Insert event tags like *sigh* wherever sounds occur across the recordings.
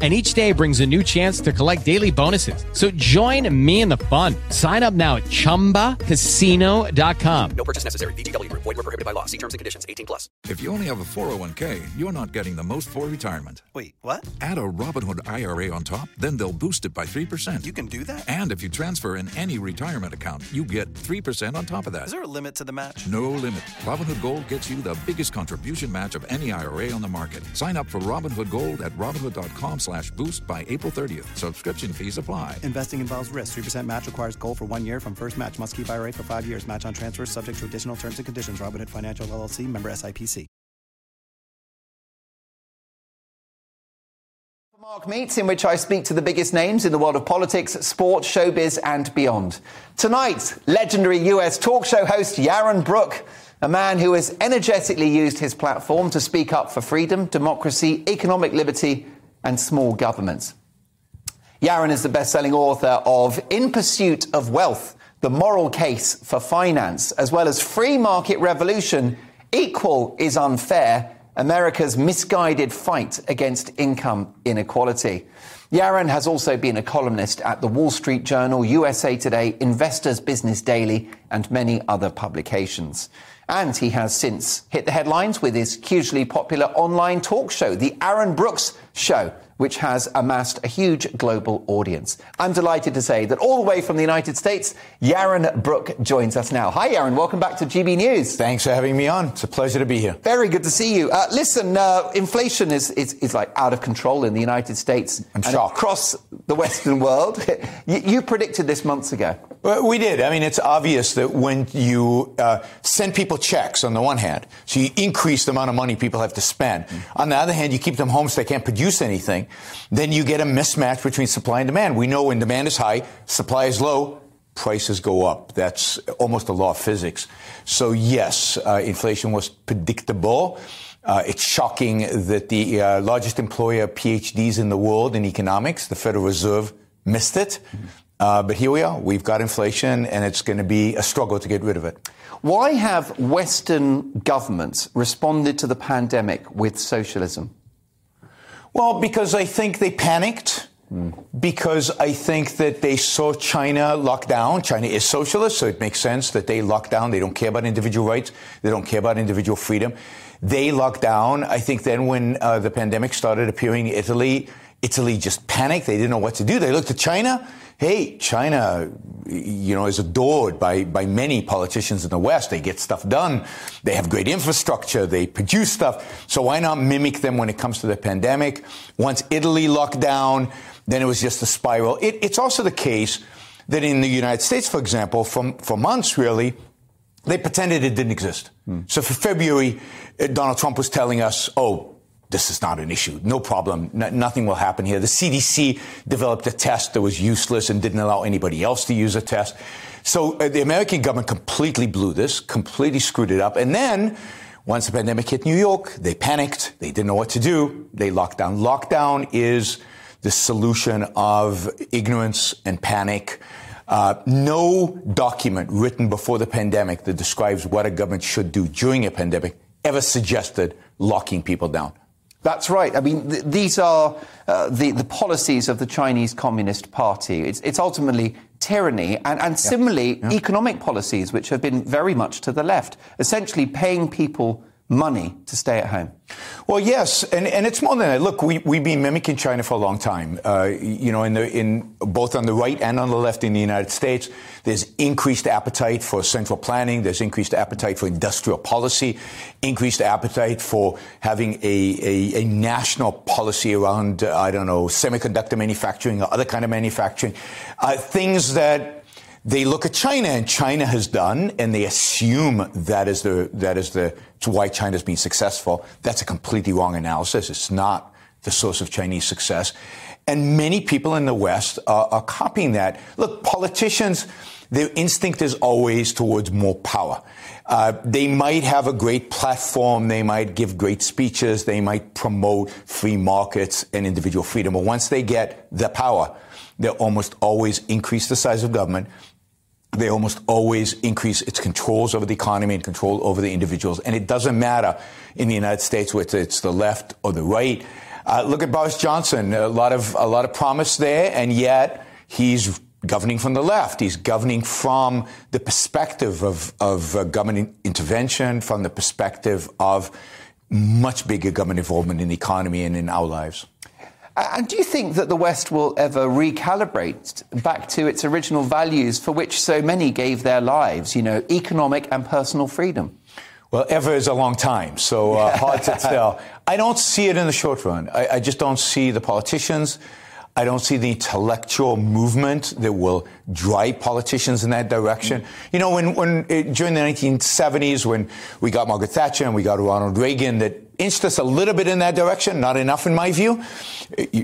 and each day brings a new chance to collect daily bonuses. So join me in the fun. Sign up now at ChumbaCasino.com. No purchase necessary. VGW. Void were prohibited by law. See terms and conditions. 18 plus. If you only have a 401k, you're not getting the most for retirement. Wait, what? Add a Robinhood IRA on top, then they'll boost it by 3%. You can do that? And if you transfer in any retirement account, you get 3% on top of that. Is there a limit to the match? No limit. Robinhood Gold gets you the biggest contribution match of any IRA on the market. Sign up for Robinhood Gold at Robinhood.com slash boost by April 30th. Subscription fees apply. Investing involves risk. 3% match requires gold for one year from first match. Must keep IRA for five years. Match on transfers subject to additional terms and conditions. Robinhood Financial LLC member SIPC. Mark Meets, in which I speak to the biggest names in the world of politics, sport, showbiz, and beyond. Tonight, legendary US talk show host Yaron Brook, a man who has energetically used his platform to speak up for freedom, democracy, economic liberty, and small governments. Yaron is the best selling author of In Pursuit of Wealth The Moral Case for Finance, as well as Free Market Revolution Equal is Unfair America's Misguided Fight Against Income Inequality. Yaron has also been a columnist at the Wall Street Journal, USA Today, Investors Business Daily, and many other publications. And he has since hit the headlines with his hugely popular online talk show, The Yaron Brooks Show, which has amassed a huge global audience. I'm delighted to say that all the way from the United States, Yaron Brook joins us now. Hi, Yaron. Welcome back to GB News. Thanks for having me on. It's a pleasure to be here. Very good to see you. Uh, listen, uh, inflation is, is, is like out of control in the United States I'm and shocked. across the Western world. *laughs* you, you predicted this months ago. Well, we did. I mean, it's obvious that when you uh, send people checks on the one hand, so you increase the amount of money people have to spend. On the other hand, you keep them home so they can't produce anything. Then you get a mismatch between supply and demand. We know when demand is high, supply is low, prices go up. That's almost a law of physics. So yes, uh, inflation was predictable. Uh, it's shocking that the uh, largest employer of PhDs in the world in economics, the Federal Reserve, missed it. Uh, but here we are. We've got inflation, and it's going to be a struggle to get rid of it. Why have Western governments responded to the pandemic with socialism? Well, because I think they panicked. Because I think that they saw China lock down. China is socialist, so it makes sense that they lock down. They don't care about individual rights. They don't care about individual freedom. They lock down. I think then when uh, the pandemic started appearing in Italy, Italy just panicked. They didn't know what to do. They looked at China. Hey, China, you know, is adored by, by many politicians in the West. They get stuff done. They have great infrastructure. They produce stuff. So why not mimic them when it comes to the pandemic? Once Italy locked down, then it was just a spiral. It, it's also the case that in the United States, for example, for, for months really, they pretended it didn't exist. So for February, uh, Donald Trump was telling us, oh, this is not an issue. No problem. Nothing will happen here. The CDC developed a test that was useless and didn't allow anybody else to use a test. So uh, the American government completely blew this, completely screwed it up. And then once the pandemic hit New York, they panicked. They didn't know what to do. They locked down. Lockdown is the solution of ignorance and panic. Uh, no document written before the pandemic that describes what a government should do during a pandemic ever suggested locking people down. That's right. I mean, th- these are uh, the, the policies of the Chinese Communist Party. It's, it's ultimately tyranny and, and similarly economic policies, which have been very much to the left, essentially paying people money to stay at home. Well, yes, and, and it's more than that. Look, we, we've been mimicking China for a long time. Uh, you know, in the, in both on the right and on the left in the United States, there's increased appetite for central planning. There's increased appetite for industrial policy, increased appetite for having a, a, a national policy around, uh, I don't know, semiconductor manufacturing or other kind of manufacturing. Uh, things that they look at China and China has done, and they assume that is the that is the why China's been successful. That's a completely wrong analysis. It's not the source of Chinese success, and many people in the West are, are copying that. Look, politicians. their instinct is always towards more power. Uh, they might have a great platform, they might give great speeches, they might promote free markets and individual freedom, but once they get the power, they almost always increase the size of government. They almost always increase its controls over the economy and control over the individuals. And it doesn't matter in the United States whether it's the left or the right. Uh, look at Boris Johnson. A lot of a lot of promise there, and yet he's governing from the left. He's governing from the perspective of, of uh, government intervention, from the perspective of much bigger government involvement in the economy and in our lives. And do you think that the West will ever recalibrate back to its original values for which so many gave their lives, you know, economic and personal freedom? Well, ever is a long time, so uh, *laughs* hard to tell. I don't see it in the short run. I, I, just don't see the politicians. I don't see the intellectual movement that will drive politicians in that direction. You know, when, when uh, during the 1970s, when we got Margaret Thatcher and we got Ronald Reagan, that inched us a little bit in that direction, not enough in my view.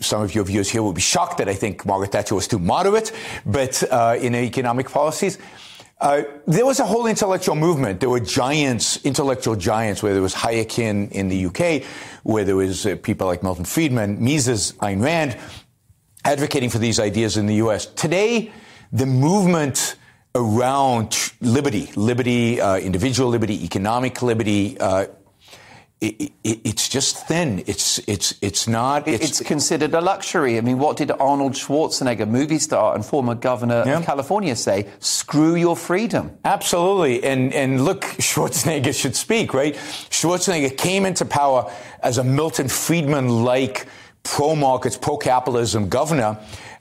Some of your viewers here will be shocked that I think Margaret Thatcher was too moderate, but uh, in economic policies. Uh, there was a whole intellectual movement. There were giants, intellectual giants, where there was Hayek in, the UK, where there was uh, people like Milton Friedman, Mises, Ayn Rand, advocating for these ideas in the US. Today, the movement around liberty, liberty, uh, individual liberty, economic liberty, uh, it, it, it's just thin. It's it's it's not. It's, it's, considered a luxury. I mean, what did Arnold Schwarzenegger, movie star and former governor yeah. of California, say? Screw your freedom. Absolutely. And and look, *laughs* Schwarzenegger should speak, right? Schwarzenegger came into power as a Milton Friedman like pro markets, pro capitalism governor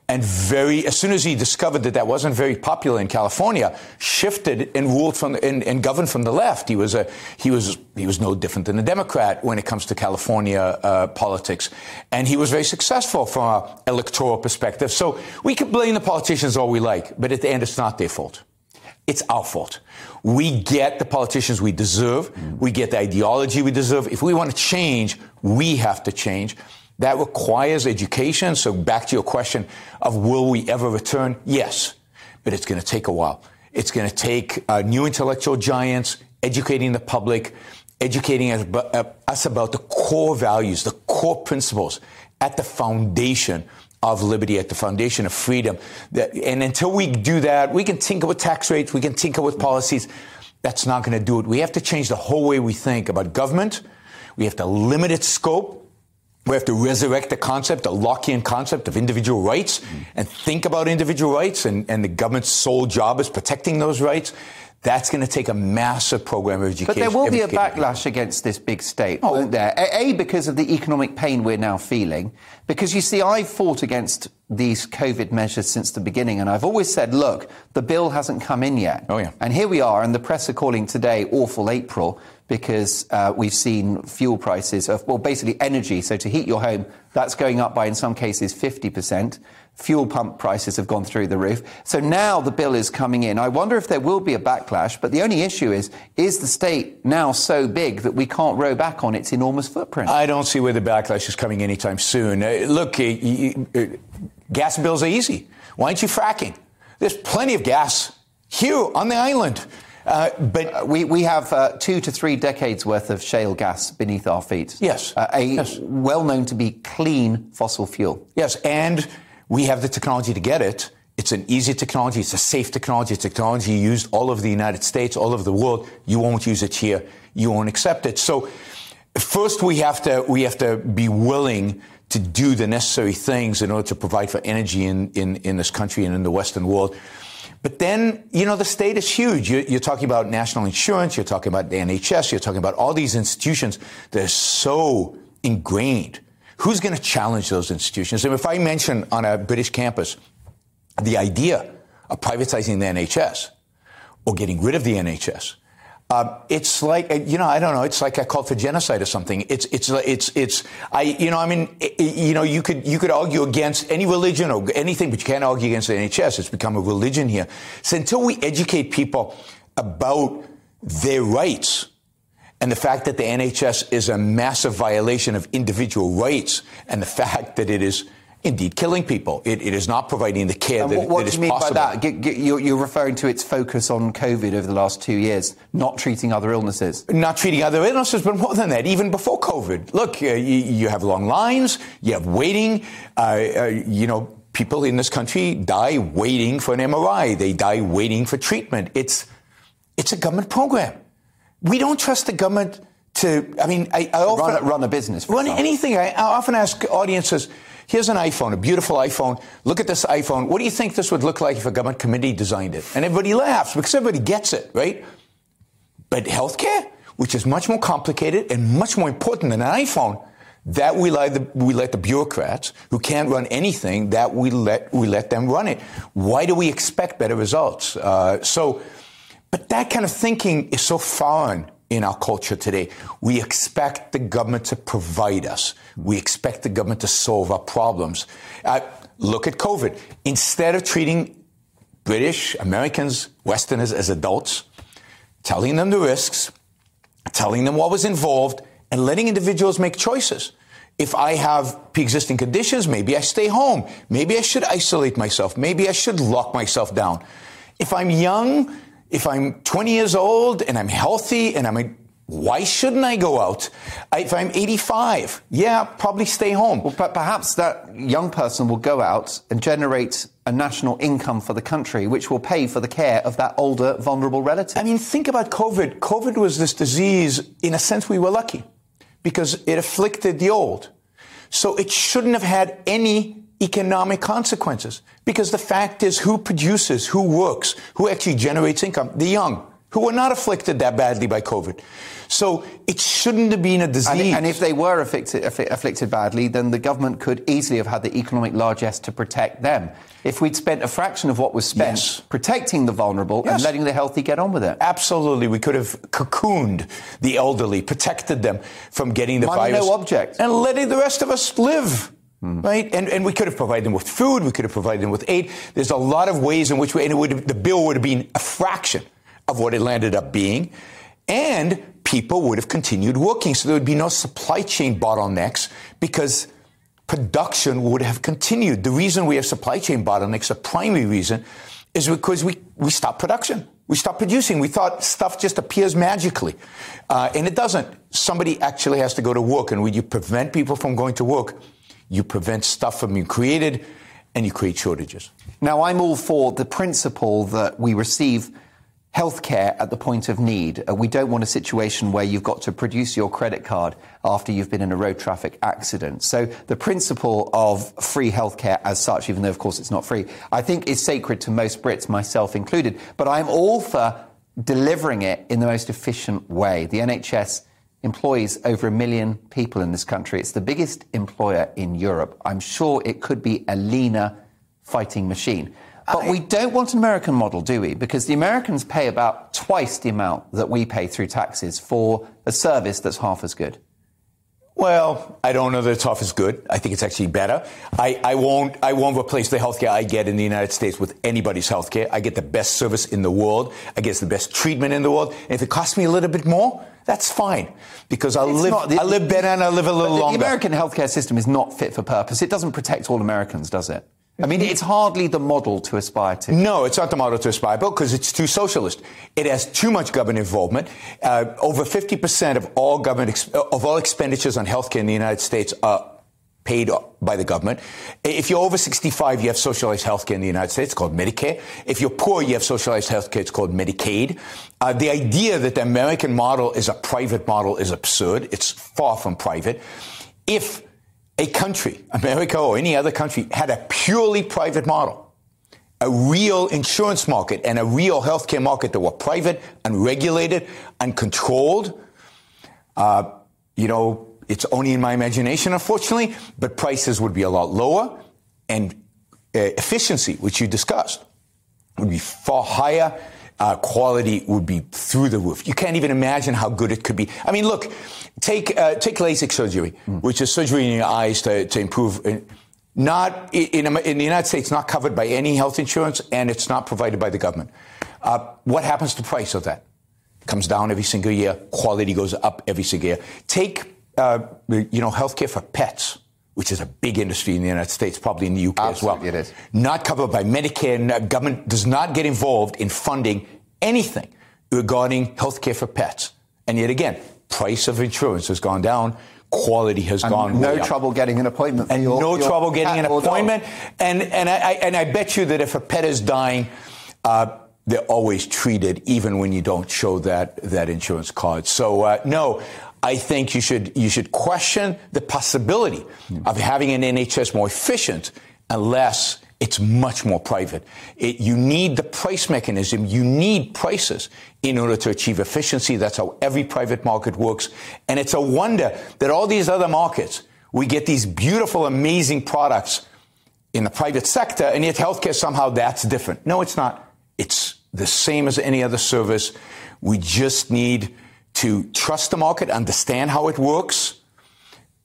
and very as soon as he discovered that that wasn't very popular in California, shifted and ruled from and, and, governed from the left. He was a he was he was no different than a Democrat when it comes to California uh, politics, and he was very successful from an electoral perspective. So we can blame the politicians all we like, but at the end, it's not their fault. It's our fault. We get the politicians we deserve. We get the ideology we deserve. If we want to change, we have to change. That requires education. So back to your question of will we ever return? Yes, but it's going to take a while. It's going to take uh, new intellectual giants educating the public, educating us, uh, us about the core values, the core principles at the foundation of liberty, at the foundation of freedom. And until we do that, we can tinker with tax rates, we can tinker with policies. That's not going to do it. We have to change the whole way we think about government. We have to limit its scope. We have to resurrect the concept, the Lockean concept of individual rights, mm. and think about individual rights, and, and the government's sole job is protecting those rights. That's going to take a massive program of education. But there will be a backlash against this big state, oh. won't there? A, because of the economic pain we're now feeling. Because you see, I've fought against these COVID measures since the beginning, and I've always said, look, the bill hasn't come in yet. Oh, yeah. And here we are, and the press are calling today awful April because uh, we've seen fuel prices of, well, basically energy. So to heat your home, that's going up by, in some cases, 50%. Fuel pump prices have gone through the roof. So now the bill is coming in. I wonder if there will be a backlash. But the only issue is, is the state now so big that we can't row back on its enormous footprint? I don't see where the backlash is coming anytime soon. Uh, look, uh, gas bills are easy. Why aren't you fracking? There's plenty of gas here on the island. Uh, but uh, we, we have uh, two to three decades worth of shale gas beneath our feet. Yes. Uh, a yes. well known to be clean fossil fuel. Yes, and we have the technology to get it. It's an easy technology. It's a safe technology. It's technology used all over the United States, all over the world. You won't use it here. You won't accept it. So first we have to, we have to be willing to do the necessary things in order to provide for energy in, in, in this country and in the Western world. But then, you know, the state is huge. You're, you're, talking about national insurance, you're talking about the NHS, you're talking about all these institutions that are so ingrained. Who's going to challenge those institutions? And if I mention on a British campus the idea of privatizing the NHS or getting rid of the NHS, uh, it's like you know I don't know. It's like a call for genocide or something. It's it's it's it's I you know I mean you know you could you could argue against any religion or anything, but you can't argue against the NHS. It's become a religion here. So until we educate people about their rights and the fact that the NHS is a massive violation of individual rights and the fact that it is indeed killing people. It, it is not providing the care And that, what what that do you mean possible. by that? G- g- you're, you're referring to its focus on COVID over the last two years, not treating other illnesses. not treating other illnesses, but more than that, even before COVID. Look, uh, you, you have long lines, you have waiting. Uh, uh, you know, people in this country die waiting for an MRI. They die waiting for treatment. It's it's a government program. We don't trust the government to. I mean, I, I often Run a- run a business, Run example. anything. I, I often ask audiences. Here's an iPhone, a beautiful iPhone. Look at this iPhone. What do you think this would look like if a government committee designed it? And everybody laughs because everybody gets it, right? But healthcare, which is much more complicated and much more important than an iPhone, that we let the, we let the bureaucrats who can't run anything, that we let, we let them run it. Why do we expect better results? Uh, so, but that kind of thinking is so foreign in our culture today. We expect the government to provide us. We expect the government to solve our problems. Uh, look at COVID. Instead of treating British, Americans, Westerners as adults, telling them the risks, telling them what was involved, and letting individuals make choices. If I have pre-existing conditions, maybe I stay home. Maybe I should isolate myself. Maybe I should lock myself down. If I'm young, if I'm 20 years old and I'm healthy and I'm a, why shouldn't I go out? If I'm 85, yeah, probably stay home. Well, but perhaps that young person will go out and generate a national income for the country, which will pay for the care of that older, vulnerable relative. I mean, think about COVID. COVID was this disease, in a sense, we were lucky because it afflicted the old. So it shouldn't have had any economic consequences because the fact is who produces, who works, who actually generates income? The young, who were not afflicted that badly by COVID. So it shouldn't have been a disease. And, and if they were afflicted, afflicted badly, then the government could easily have had the economic largesse to protect them. If we'd spent a fraction of what was spent Yes. protecting the vulnerable and letting the healthy get on with it. Absolutely, we could have cocooned the elderly, protected them from getting the Money, virus, no object. and letting the rest of us live. Right, and and we could have provided them with food. We could have provided them with aid. There's a lot of ways in which we, and would the bill would have been a fraction of what it landed up being, and people would have continued working. So there would be no supply chain bottlenecks because production would have continued. The reason we have supply chain bottlenecks, the primary reason, is because we, we stopped production. We stopped producing. We thought stuff just appears magically. Uh, and it doesn't. Somebody actually has to go to work. And when you prevent people from going to work, you prevent stuff from being created and you create shortages. Now, I'm all for the principle that we receive healthcare at the point of need. Uh, we don't want a situation where you've got to produce your credit card after you've been in a road traffic accident. So the principle of free healthcare as such, even though of course it's not free, I think is sacred to most Brits, myself included. But I'm all for delivering it in the most efficient way. The NHS employs over a million people in this country. It's the biggest employer in Europe. I'm sure it could be a leaner fighting machine. But we don't want an American model, do we? Because the Americans pay about twice the amount that we pay through taxes for a service that's half as good. Well, I don't know that it's half as good. I think it's actually better. I, I won't I won't replace the healthcare I get in the United States with anybody's healthcare. I get the best service in the world. I get the best treatment in the world. And if it costs me a little bit more, that's fine because I live the- I live better and I live a little the, longer. the American healthcare system is not fit for purpose. It doesn't protect all Americans, does it? I mean, it's hardly the model to aspire to. No, it's not the model to aspire to because it's too socialist. It has too much government involvement. Uh, over 50% of all government ex- of all expenditures on healthcare in the United States are paid by the government. If you're over 65, you have socialized healthcare in the United States. Called Medicare. If you're poor, you have socialized healthcare. It's called Medicaid. Uh, the idea that the American model is a private model is absurd. It's far from private. If a country, America or any other country, had a purely private model, a real insurance market and a real healthcare market that were private, unregulated, uncontrolled, uh, you know, it's only in my imagination, unfortunately, but prices would be a lot lower and uh, efficiency, which you discussed, would be far higher. Uh, quality would be through the roof. You can't even imagine how good it could be. I mean, look, take uh, take LASIK surgery, which is surgery in your eyes to, to improve. uh, Not in, in, the United States, not covered by any health insurance, and it's not provided by the government. Uh, what happens to the price of that? comes down every single year. Quality goes up every single year. Take, uh, you know, healthcare for pets, which is a big industry in the United States, probably in the UK Absolutely as well. it is. Not covered by Medicare. No- Government does not get involved in funding anything regarding healthcare for pets. And yet again, price of insurance has gone down. Quality has And gone no way up. trouble getting an appointment. and your- no your trouble getting an appointment. And and I, I and I bet you that if a pet is dying, uh, they're always treated, even when you don't show that that insurance card. So uh, no. I think you should you should question the possibility of having an NHS more efficient unless it's much more private. It, you need the price mechanism. You need prices in order to achieve efficiency. That's how every private market works. And it's a wonder that all these other markets, we get these beautiful, amazing products in the private sector, and yet healthcare somehow that's different. No, it's not. It's the same as any other service. We just need to trust the market, understand how it works,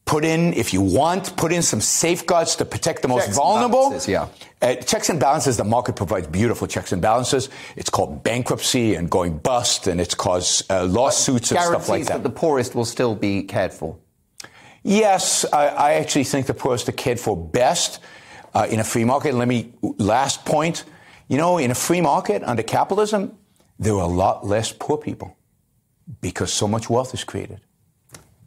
put in, if you want, put in some safeguards to protect the most Checks and vulnerable. balances, yeah. Uh, checks and balances, the market provides beautiful checks and balances. It's called bankruptcy and going bust, and it's caused uh, lawsuits and stuff like that that. the poorest will still be cared for. Yes, I, I actually think the poorest are cared for best uh, in a free market. Let me, last point. You know, in a free market under capitalism, there are a lot less poor people because so much wealth is created.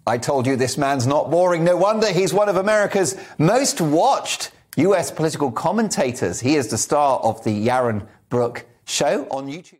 I told you this man's not boring. No wonder he's one of America's most watched US political commentators. He is the star of the Yaron Brook show on YouTube.